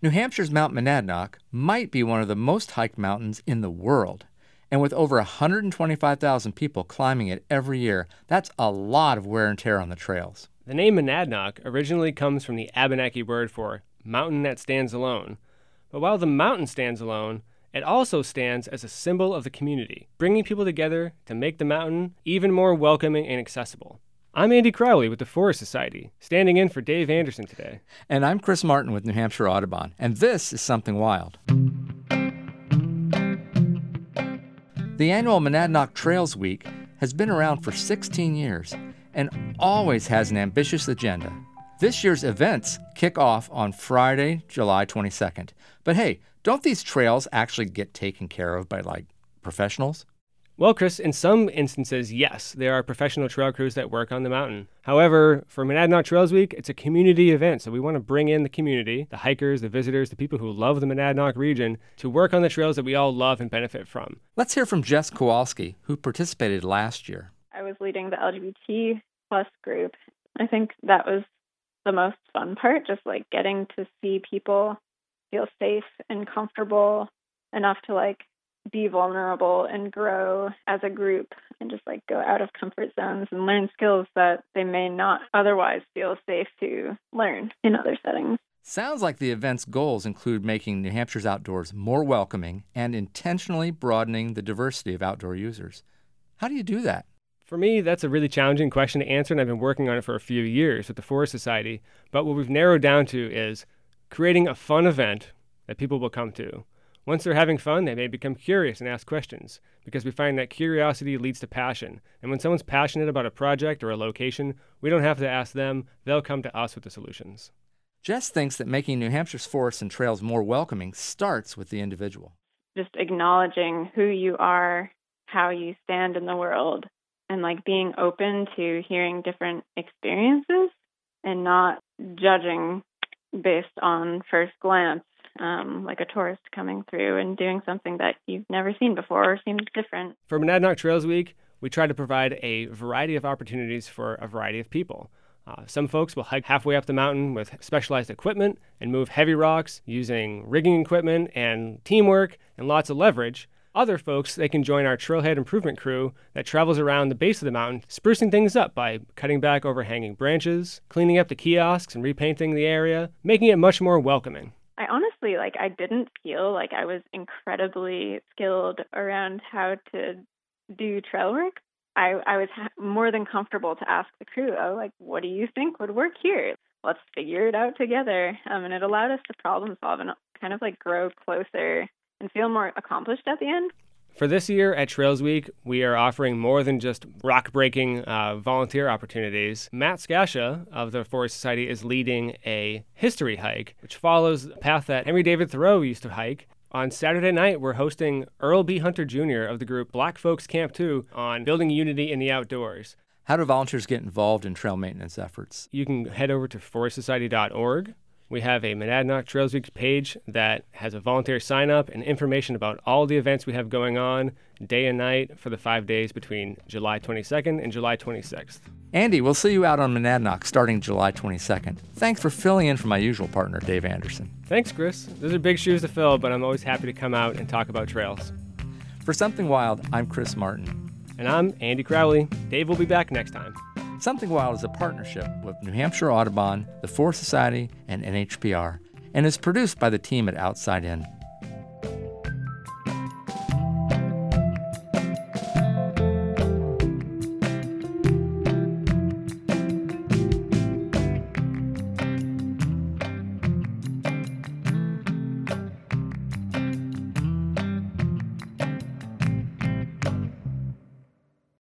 New Hampshire's Mount Monadnock might be one of the most hiked mountains in the world. And with over 125,000 people climbing it every year, that's a lot of wear and tear on the trails. The name Monadnock originally comes from the Abenaki word for mountain that stands alone. But while the mountain stands alone, it also stands as a symbol of the community, bringing people together to make the mountain even more welcoming and accessible. I'm Andy Crowley with the Forest Society, standing in for Dave Anderson today. And I'm Chris Martin with New Hampshire Audubon, and this is Something Wild. The annual Monadnock Trails Week has been around for 16 years and always has an ambitious agenda. This year's events kick off on Friday, July 22nd. But hey, don't these trails actually get taken care of by like professionals? Well, Chris, in some instances, yes, there are professional trail crews that work on the mountain. However, for Monadnock Trails Week, it's a community event, so we want to bring in the community, the hikers, the visitors, the people who love the Monadnock region, to work on the trails that we all love and benefit from. Let's hear from Jess Kowalski, who participated last year. I was leading the LGBT plus group. I think that was the most fun part, just like getting to see people feel safe and comfortable enough to like be vulnerable and grow as a group and just like go out of comfort zones and learn skills that they may not otherwise feel safe to learn in other settings. Sounds like the event's goals include making New Hampshire's outdoors more welcoming and intentionally broadening the diversity of outdoor users. How do you do that? For me, that's a really challenging question to answer, and I've been working on it for a few years with the Forest Society. But what we've narrowed down to is creating a fun event that people will come to once they're having fun, they may become curious and ask questions, because we find that curiosity leads to passion. And when someone's passionate about a project or a location, we don't have to ask them, they'll come to us with the solutions. Jess thinks that making New Hampshire's forests and trails more welcoming starts with the individual. Just acknowledging who you are, how you stand in the world, and like being open to hearing different experiences and not judging based on first glance um, like a tourist coming through and doing something that you've never seen before or seems different. For Monadnock Trails Week, we try to provide a variety of opportunities for a variety of people. Uh, some folks will hike halfway up the mountain with specialized equipment and move heavy rocks using rigging equipment and teamwork and lots of leverage. Other folks, they can join our trailhead improvement crew that travels around the base of the mountain, sprucing things up by cutting back overhanging branches, cleaning up the kiosks and repainting the area, making it much more welcoming. I honestly like I didn't feel like I was incredibly skilled around how to do trail work. I I was ha- more than comfortable to ask the crew, "Oh, like what do you think would work here? Let's figure it out together." Um, and it allowed us to problem solve and kind of like grow closer and feel more accomplished at the end. For this year at Trails Week, we are offering more than just rock breaking uh, volunteer opportunities. Matt Skasha of the Forest Society is leading a history hike, which follows the path that Henry David Thoreau used to hike. On Saturday night, we're hosting Earl B. Hunter Jr. of the group Black Folks Camp Too on building unity in the outdoors. How do volunteers get involved in trail maintenance efforts? You can head over to forestsociety.org we have a Monadnock Trails Week page that has a volunteer sign up and information about all the events we have going on day and night for the five days between July 22nd and July 26th. Andy, we'll see you out on Monadnock starting July 22nd. Thanks for filling in for my usual partner, Dave Anderson. Thanks, Chris. Those are big shoes to fill, but I'm always happy to come out and talk about trails. For Something Wild, I'm Chris Martin. And I'm Andy Crowley. Dave will be back next time. Something Wild is a partnership with New Hampshire Audubon, the Forest Society, and NHPR, and is produced by the team at Outside In.